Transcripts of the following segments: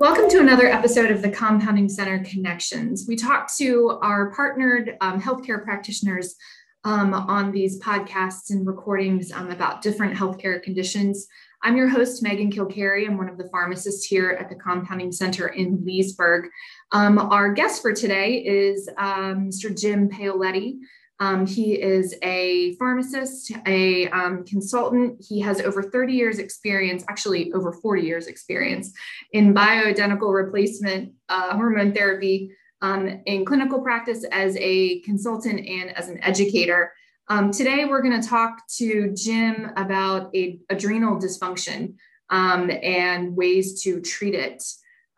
Welcome to another episode of the Compounding Center Connections. We talk to our partnered um, healthcare practitioners um, on these podcasts and recordings um, about different healthcare conditions. I'm your host, Megan Kilkeary. I'm one of the pharmacists here at the Compounding Center in Leesburg. Um, our guest for today is um, Mr. Jim Paoletti. Um, he is a pharmacist, a um, consultant. He has over 30 years experience, actually over 40 years experience in bioidentical replacement uh, hormone therapy um, in clinical practice as a consultant and as an educator. Um, today, we're going to talk to Jim about adrenal dysfunction um, and ways to treat it.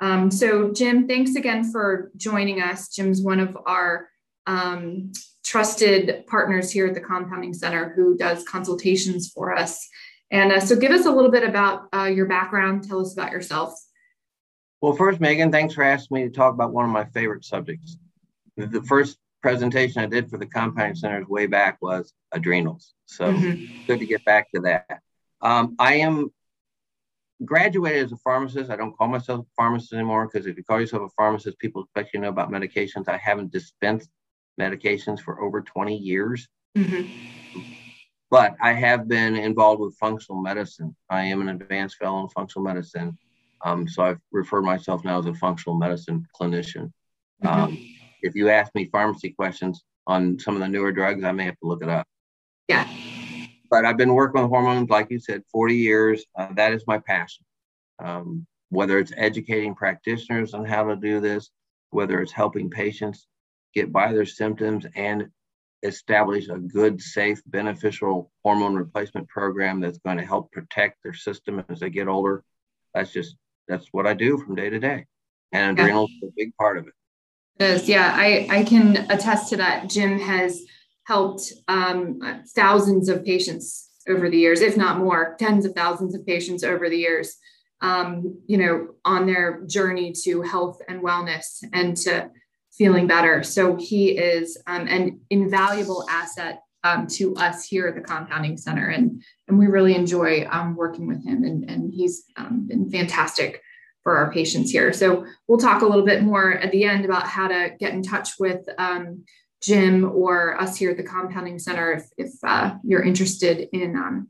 Um, so, Jim, thanks again for joining us. Jim's one of our um, trusted partners here at the Compounding Center who does consultations for us. And uh, so, give us a little bit about uh, your background. Tell us about yourself. Well, first, Megan, thanks for asking me to talk about one of my favorite subjects. The first presentation I did for the Compounding Centers way back was adrenals. So, mm-hmm. good to get back to that. Um, I am graduated as a pharmacist. I don't call myself a pharmacist anymore because if you call yourself a pharmacist, people expect you to know about medications. I haven't dispensed medications for over 20 years. Mm-hmm. But I have been involved with functional medicine. I am an advanced fellow in functional medicine. Um, so I've referred myself now as a functional medicine clinician. Mm-hmm. Um, if you ask me pharmacy questions on some of the newer drugs, I may have to look it up. Yeah. But I've been working with hormones, like you said, 40 years. Uh, that is my passion. Um, whether it's educating practitioners on how to do this, whether it's helping patients get by their symptoms and establish a good, safe, beneficial hormone replacement program that's going to help protect their system as they get older. That's just that's what I do from day to day, and adrenals is a big part of it. It is, yeah. I I can attest to that. Jim has helped um, thousands of patients over the years, if not more, tens of thousands of patients over the years. Um, you know, on their journey to health and wellness and to feeling better. So he is um, an invaluable asset um, to us here at the Compounding Center, and and we really enjoy um, working with him. And and he's um, been fantastic for our patients here. So we'll talk a little bit more at the end about how to get in touch with um, Jim or us here at the Compounding Center if if uh, you're interested in. Um,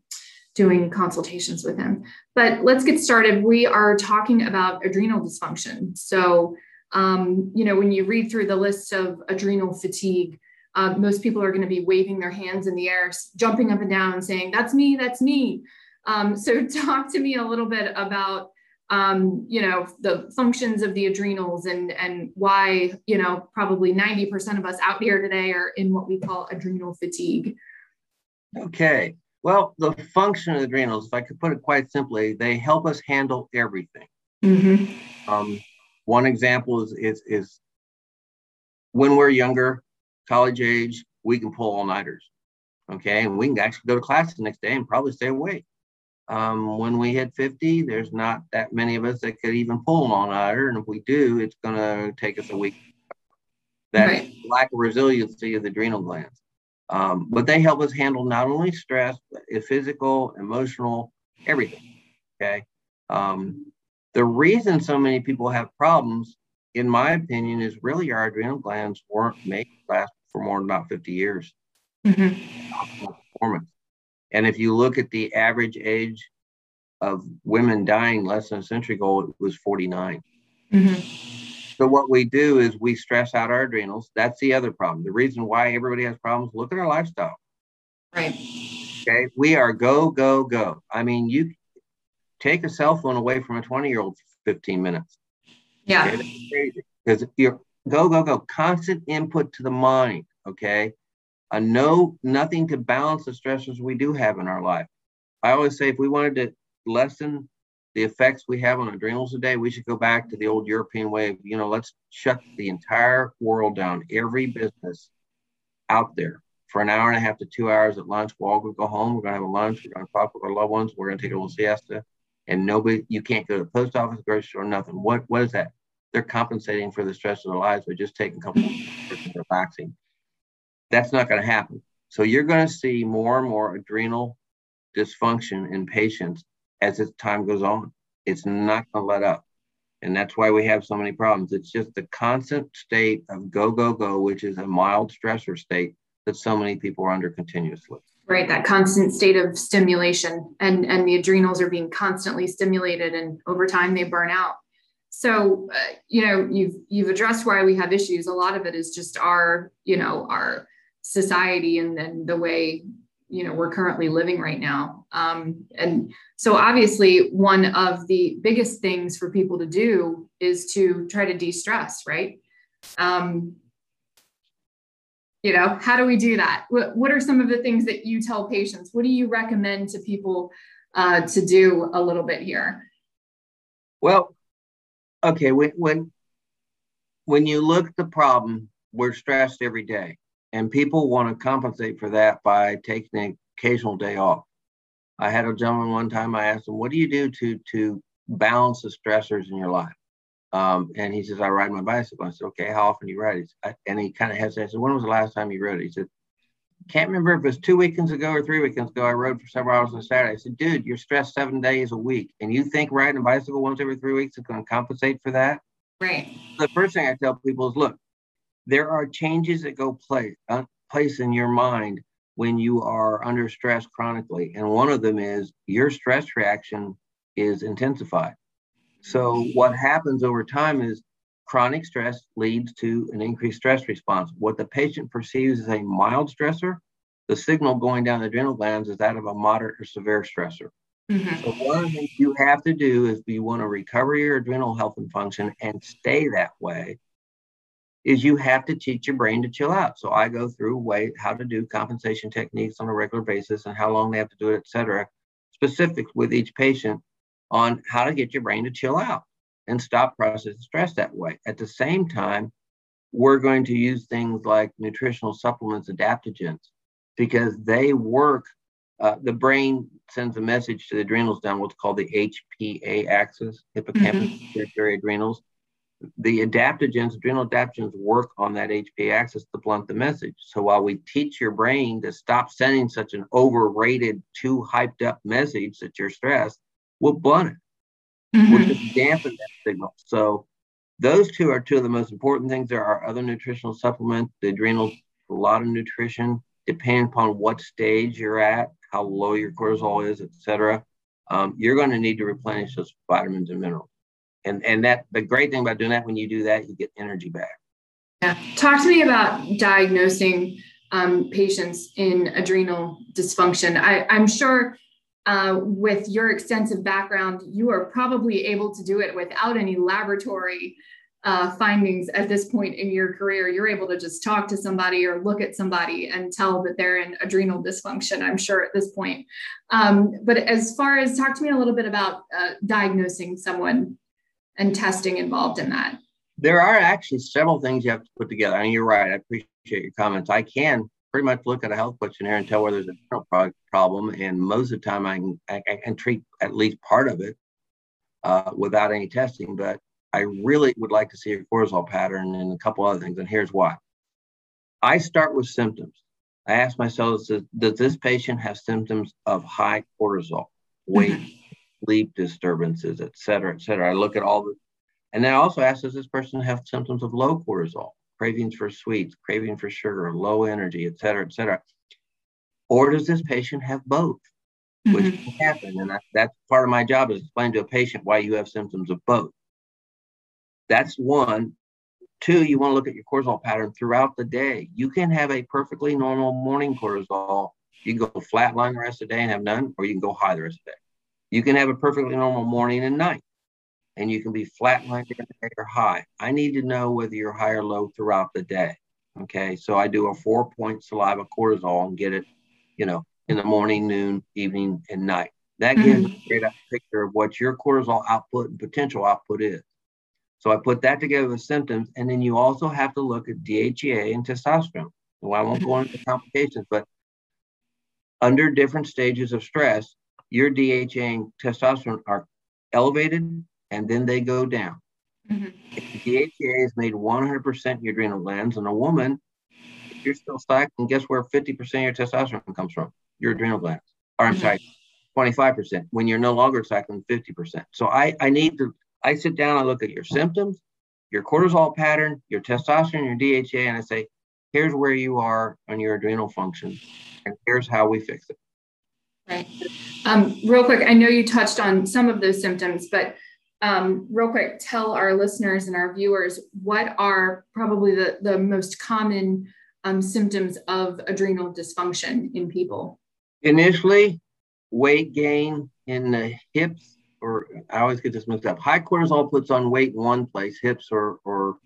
doing consultations with him. But let's get started. We are talking about adrenal dysfunction. So, um, you know, when you read through the list of adrenal fatigue, uh, most people are going to be waving their hands in the air, jumping up and down, and saying, "That's me, that's me." Um, so, talk to me a little bit about, um, you know, the functions of the adrenals and and why, you know, probably ninety percent of us out here today are in what we call adrenal fatigue. Okay. Well, the function of the adrenals, if I could put it quite simply, they help us handle everything. Mm-hmm. Um, one example is, is, is when we're younger, college age, we can pull all nighters. Okay. And we can actually go to class the next day and probably stay awake. Um, when we hit 50, there's not that many of us that could even pull an all nighter. And if we do, it's going to take us a week. That right. lack of resiliency of the adrenal glands. Um, but they help us handle not only stress, but physical, emotional, everything. Okay. Um, the reason so many people have problems, in my opinion, is really our adrenal glands weren't made to last for more than about 50 years. Mm-hmm. Performance. And if you look at the average age of women dying less than a century ago, it was 49. Mm-hmm. So what we do is we stress out our adrenals. That's the other problem. The reason why everybody has problems, look at our lifestyle. Right. Okay. We are go, go, go. I mean, you take a cell phone away from a 20 year old for 15 minutes. Yeah. Because you're go, go, go, constant input to the mind. Okay. A no, nothing to balance the stressors we do have in our life. I always say if we wanted to lessen the effects we have on adrenals today, we should go back to the old European way of, you know, let's shut the entire world down, every business out there for an hour and a half to two hours at lunch. We'll all go home. We're going to have a lunch. We're going to talk with our loved ones. We're going to take a little siesta and nobody you can't go to the post office, grocery store, nothing. What what is that? They're compensating for the stress of their lives by just taking a couple of relaxing. That's not going to happen. So you're going to see more and more adrenal dysfunction in patients as this time goes on. It's not going to let up. And that's why we have so many problems. It's just the constant state of go, go, go, which is a mild stressor state that so many people are under continuously. Right, that constant state of stimulation, and and the adrenals are being constantly stimulated, and over time they burn out. So, uh, you know, you've you've addressed why we have issues. A lot of it is just our, you know, our society and then the way you know we're currently living right now um, and so obviously one of the biggest things for people to do is to try to de-stress right um, you know how do we do that what, what are some of the things that you tell patients what do you recommend to people uh, to do a little bit here well okay when when when you look at the problem we're stressed every day and people want to compensate for that by taking an occasional day off. I had a gentleman one time. I asked him, "What do you do to to balance the stressors in your life?" Um, and he says, "I ride my bicycle." I said, "Okay, how often do you ride?" He and he kind of hesitated. I said, "When was the last time you rode?" He said, "Can't remember if it was two weekends ago or three weekends ago. I rode for several hours on Saturday." I said, "Dude, you're stressed seven days a week, and you think riding a bicycle once every three weeks is going to compensate for that?" Right. The first thing I tell people is, "Look, there are changes that go place, uh, place in your mind when you are under stress chronically. And one of them is your stress reaction is intensified. So, what happens over time is chronic stress leads to an increased stress response. What the patient perceives as a mild stressor, the signal going down the adrenal glands is that of a moderate or severe stressor. Mm-hmm. So, one of the things you have to do is if you want to recover your adrenal health and function and stay that way is you have to teach your brain to chill out. So I go through way how to do compensation techniques on a regular basis and how long they have to do it, et cetera, specific with each patient on how to get your brain to chill out and stop processing stress that way. At the same time, we're going to use things like nutritional supplements, adaptogens, because they work. Uh, the brain sends a message to the adrenals down what's called the HPA axis, hippocampus, mm-hmm. adrenals the adaptogens, adrenal adaptogens work on that HPA axis to blunt the message. So while we teach your brain to stop sending such an overrated, too hyped up message that you're stressed, we'll blunt it. Mm-hmm. We'll just dampen that signal. So those two are two of the most important things. There are other nutritional supplements, the adrenals, a lot of nutrition, depending upon what stage you're at, how low your cortisol is, et cetera. Um, you're going to need to replenish those vitamins and minerals and and that the great thing about doing that when you do that you get energy back yeah talk to me about diagnosing um, patients in adrenal dysfunction I, i'm sure uh, with your extensive background you are probably able to do it without any laboratory uh, findings at this point in your career you're able to just talk to somebody or look at somebody and tell that they're in adrenal dysfunction i'm sure at this point um, but as far as talk to me a little bit about uh, diagnosing someone and testing involved in that? There are actually several things you have to put together. Mean, you're right. I appreciate your comments. I can pretty much look at a health questionnaire and tell whether there's a problem. And most of the time, I can, I, I can treat at least part of it uh, without any testing. But I really would like to see a cortisol pattern and a couple other things. And here's why I start with symptoms. I ask myself, does this patient have symptoms of high cortisol, weight, mm-hmm sleep disturbances, et cetera, et cetera. I look at all the, and then I also ask, does this person have symptoms of low cortisol, cravings for sweets, craving for sugar, low energy, et cetera, et cetera? Or does this patient have both? Mm-hmm. Which can happen. And that's part of my job is explain to a patient why you have symptoms of both. That's one. Two, you want to look at your cortisol pattern throughout the day. You can have a perfectly normal morning cortisol. You can go flatline the rest of the day and have none, or you can go high the rest of the day. You can have a perfectly normal morning and night, and you can be flatlined or high. I need to know whether you're high or low throughout the day. Okay, so I do a four point saliva cortisol and get it, you know, in the morning, noon, evening, and night. That gives mm-hmm. a great picture of what your cortisol output and potential output is. So I put that together with symptoms, and then you also have to look at DHEA and testosterone. Well, I won't go into complications, but under different stages of stress, your DHEA and testosterone are elevated and then they go down. Mm-hmm. If the DHEA is made 100% your adrenal glands, and a woman, if you're still cycling, guess where 50% of your testosterone comes from? Your adrenal glands. Or I'm mm-hmm. sorry, 25% when you're no longer cycling 50%. So I, I need to I sit down, I look at your symptoms, your cortisol pattern, your testosterone, your DHEA, and I say, here's where you are on your adrenal function, and here's how we fix it. Right. Um, real quick, I know you touched on some of those symptoms, but um, real quick, tell our listeners and our viewers what are probably the, the most common um, symptoms of adrenal dysfunction in people? Initially, weight gain in the hips, or I always get this mixed up. High cortisol puts on weight in one place, hips or, or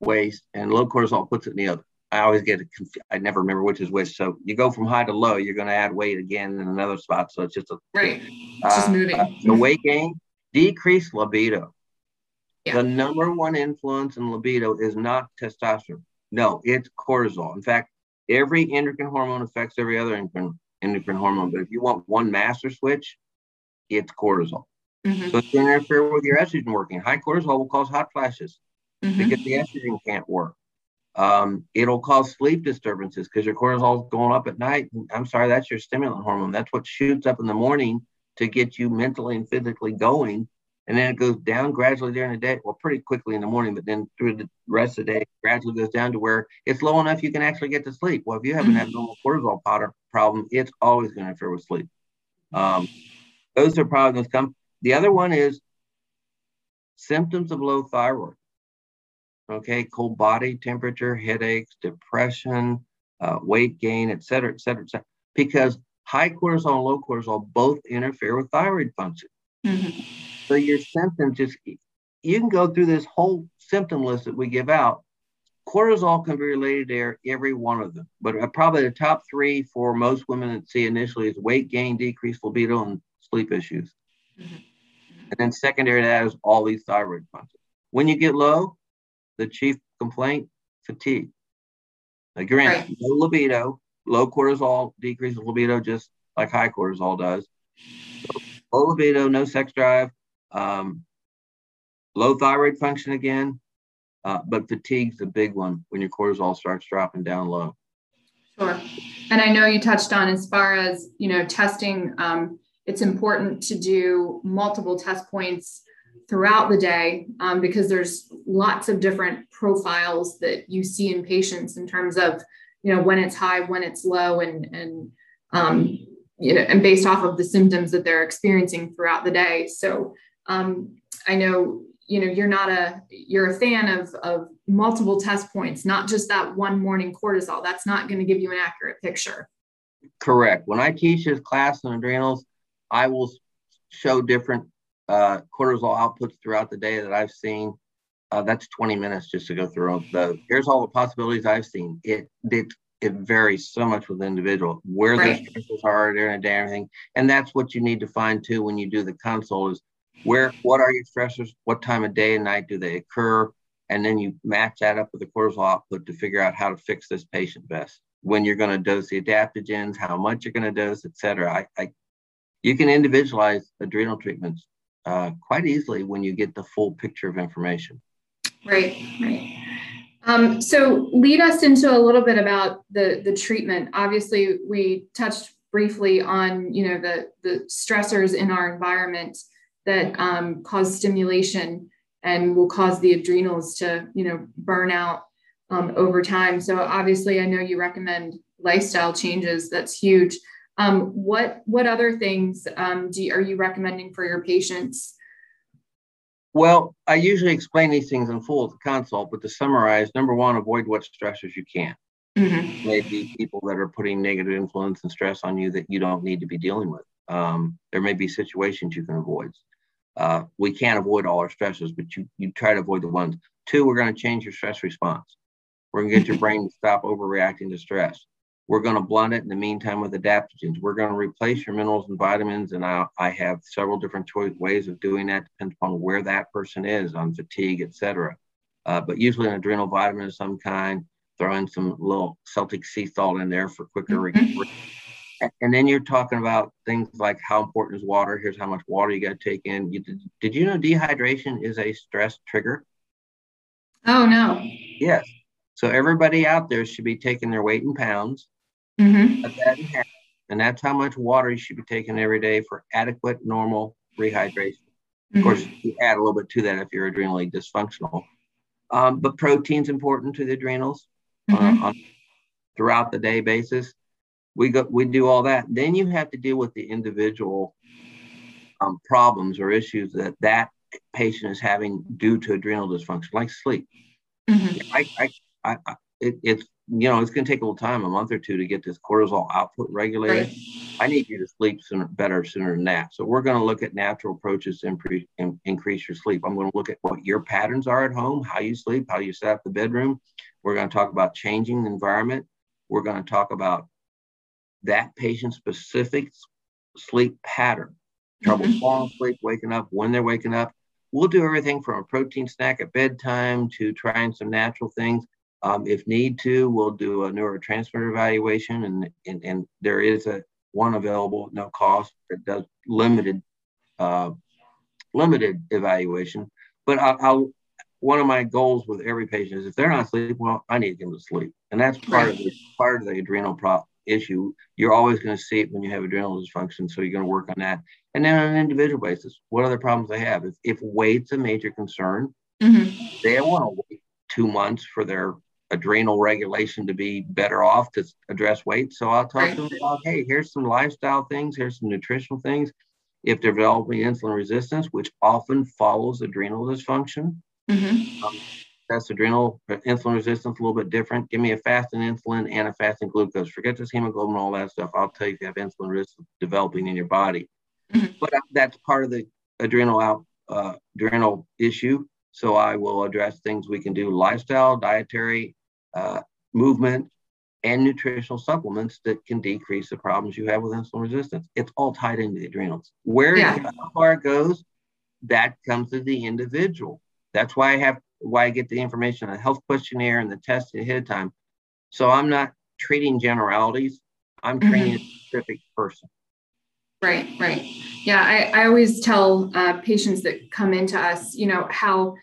waist, and low cortisol puts it in the other. I always get it confused. I never remember which is which. So you go from high to low, you're going to add weight again in another spot. So it's just a right. It's uh, just moving. Uh, the weight gain, decreased libido. Yeah. The number one influence in libido is not testosterone. No, it's cortisol. In fact, every endocrine hormone affects every other endocrine, endocrine hormone. But if you want one master switch, it's cortisol. Mm-hmm. So it's going to interfere with your estrogen working. High cortisol will cause hot flashes mm-hmm. because the estrogen can't work. Um, it'll cause sleep disturbances because your cortisol is going up at night. I'm sorry, that's your stimulant hormone. That's what shoots up in the morning to get you mentally and physically going and then it goes down gradually during the day. Well, pretty quickly in the morning, but then through the rest of the day, gradually goes down to where it's low enough you can actually get to sleep. Well, if you have an abnormal cortisol powder problem, it's always going to interfere with sleep. Um, those are probably going to come. The other one is symptoms of low thyroid. Okay, cold body temperature, headaches, depression, uh, weight gain, et cetera, et cetera, et cetera. Because high cortisol and low cortisol both interfere with thyroid function. Mm-hmm. So your symptoms just, you can go through this whole symptom list that we give out. Cortisol can be related to every one of them, but uh, probably the top three for most women that see initially is weight gain, decreased libido, and sleep issues. Mm-hmm. And then secondary to that is all these thyroid functions. When you get low, the chief complaint, fatigue. Again, right. low libido, low cortisol decreases libido just like high cortisol does. So low libido, no sex drive, um, low thyroid function again, uh, but fatigue's a big one when your cortisol starts dropping down low. Sure. And I know you touched on as far as, you know, testing, um, it's important to do multiple test points throughout the day um, because there's lots of different profiles that you see in patients in terms of, you know, when it's high, when it's low, and, and um, you know, and based off of the symptoms that they're experiencing throughout the day. So um, I know you know you're not a you're a fan of of multiple test points, not just that one morning cortisol. That's not going to give you an accurate picture. Correct. When I teach this class on adrenals, I will show different uh, cortisol outputs throughout the day that I've seen. Uh, that's 20 minutes just to go through all the. Here's all the possibilities I've seen. It it it varies so much with the individual where right. the stresses are during the day, and everything, and that's what you need to find too when you do the console is where what are your stressors what time of day and night do they occur and then you match that up with the cortisol output to figure out how to fix this patient best when you're going to dose the adaptogens how much you're going to dose et cetera I, I, you can individualize adrenal treatments uh, quite easily when you get the full picture of information right right um, so lead us into a little bit about the the treatment obviously we touched briefly on you know the the stressors in our environment that um, cause stimulation and will cause the adrenals to, you know, burn out um, over time. So obviously, I know you recommend lifestyle changes. That's huge. Um, what what other things um, do you, are you recommending for your patients? Well, I usually explain these things in full at the consult, but to summarize, number one, avoid what stressors you can. Mm-hmm. Maybe people that are putting negative influence and stress on you that you don't need to be dealing with. Um, there may be situations you can avoid. Uh, we can't avoid all our stresses, but you, you try to avoid the ones. Two, we're going to change your stress response. We're going to get your brain to stop overreacting to stress. We're going to blunt it in the meantime with adaptogens. We're going to replace your minerals and vitamins. And I, I have several different choice ways of doing that, depends upon where that person is on fatigue, et cetera. Uh, but usually an adrenal vitamin of some kind, throw in some little Celtic sea salt in there for quicker mm-hmm. recovery and then you're talking about things like how important is water. Here's how much water you got to take in. You, did, did you know dehydration is a stress trigger? Oh, no. Yes. So everybody out there should be taking their weight in pounds. Mm-hmm. That and that's how much water you should be taking every day for adequate, normal rehydration. Mm-hmm. Of course, you add a little bit to that if you're adrenally dysfunctional. Um, but protein's important to the adrenals uh, mm-hmm. uh, on throughout the day basis. We go, we do all that. Then you have to deal with the individual um, problems or issues that that patient is having due to adrenal dysfunction, like sleep. Mm-hmm. I, I, I, it, it's you know it's going to take a little time, a month or two, to get this cortisol output regulated. Right. I need you to sleep sooner, better sooner than that. So we're going to look at natural approaches to increase, in, increase your sleep. I'm going to look at what your patterns are at home, how you sleep, how you set up the bedroom. We're going to talk about changing the environment. We're going to talk about that patient specific sleep pattern, trouble mm-hmm. falling asleep, waking up, when they're waking up. We'll do everything from a protein snack at bedtime to trying some natural things. Um, if need to, we'll do a neurotransmitter evaluation, and, and, and there is a one available at no cost that does limited uh, limited evaluation. But I, I'll, one of my goals with every patient is if they're not sleeping well, I need to get them to sleep, and that's part right. of the part of the adrenal pro- issue. You're always going to see it when you have adrenal dysfunction, so you're going to work on that. And then on an individual basis, what other problems they have? If, if weight's a major concern, mm-hmm. they don't want to wait two months for their adrenal regulation to be better off to address weight. So I'll talk to them about, hey, here's some lifestyle things, here's some nutritional things. If they're developing insulin resistance, which often follows adrenal dysfunction, mm-hmm. um, that's adrenal insulin resistance a little bit different. Give me a fasting insulin and a fasting glucose. Forget this hemoglobin, all that stuff. I'll tell you if you have insulin resistance developing in your body. Mm-hmm. But that's part of the adrenal out uh, adrenal issue. So I will address things we can do: lifestyle, dietary, uh, movement, and nutritional supplements that can decrease the problems you have with insulin resistance. It's all tied into the adrenals. Where yeah. how far it goes, that comes to the individual. That's why I have why I get the information on the health questionnaire and the test ahead of time. So I'm not treating generalities. I'm mm-hmm. treating mm-hmm. a specific person. Right, right. Yeah, I, I always tell uh, patients that come into us, you know, how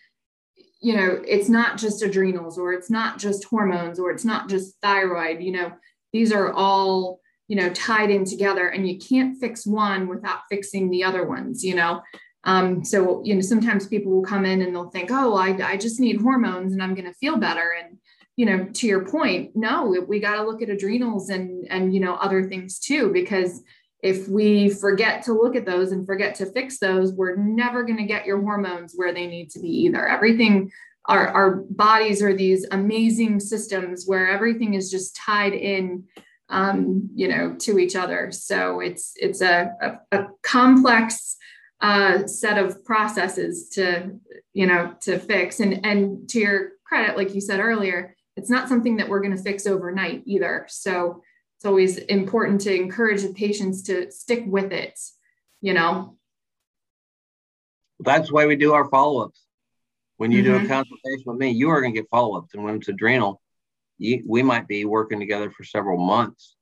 you know it's not just adrenals or it's not just hormones or it's not just thyroid you know these are all you know tied in together and you can't fix one without fixing the other ones you know? Um, so you know sometimes people will come in and they'll think oh i, I just need hormones and i'm going to feel better. And you know to your point no we, we got to look at adrenals and and you know other things too because if we forget to look at those and forget to fix those, we're never going to get your hormones where they need to be either. Everything, our, our bodies are these amazing systems where everything is just tied in, um, you know, to each other. So it's it's a, a, a complex uh, set of processes to, you know, to fix. And and to your credit, like you said earlier, it's not something that we're going to fix overnight either. So it's always important to encourage the patients to stick with it, you know. That's why we do our follow-ups. When you mm-hmm. do a mm-hmm. consultation with me, you are going to get follow-ups, and when it's adrenal, you, we might be working together for several months,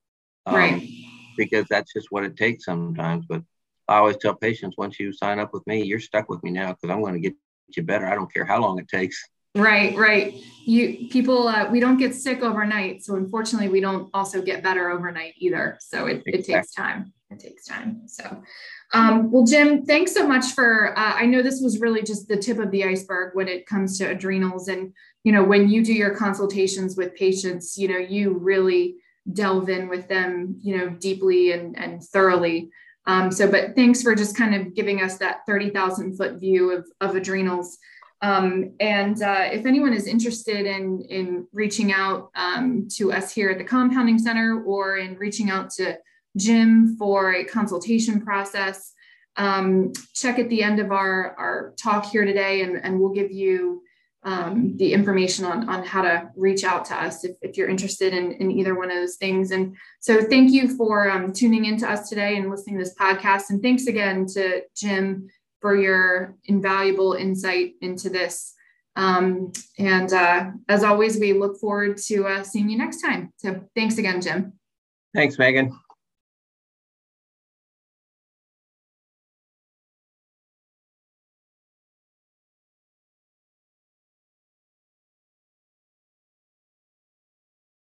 um, right? Because that's just what it takes sometimes. But I always tell patients, once you sign up with me, you're stuck with me now because I'm going to get you better. I don't care how long it takes. Right, right. You people, uh, we don't get sick overnight, so unfortunately, we don't also get better overnight either. So it, exactly. it takes time. It takes time. So, um, well, Jim, thanks so much for. Uh, I know this was really just the tip of the iceberg when it comes to adrenals, and you know, when you do your consultations with patients, you know, you really delve in with them, you know, deeply and and thoroughly. Um, so, but thanks for just kind of giving us that thirty thousand foot view of of adrenals. Um, and uh, if anyone is interested in, in reaching out um, to us here at the Compounding Center or in reaching out to Jim for a consultation process, um, check at the end of our, our talk here today and, and we'll give you um, the information on, on how to reach out to us if, if you're interested in, in either one of those things. And so thank you for um, tuning in to us today and listening to this podcast. And thanks again to Jim for your invaluable insight into this. Um, and uh, as always, we look forward to uh, seeing you next time. So thanks again, Jim. Thanks, Megan.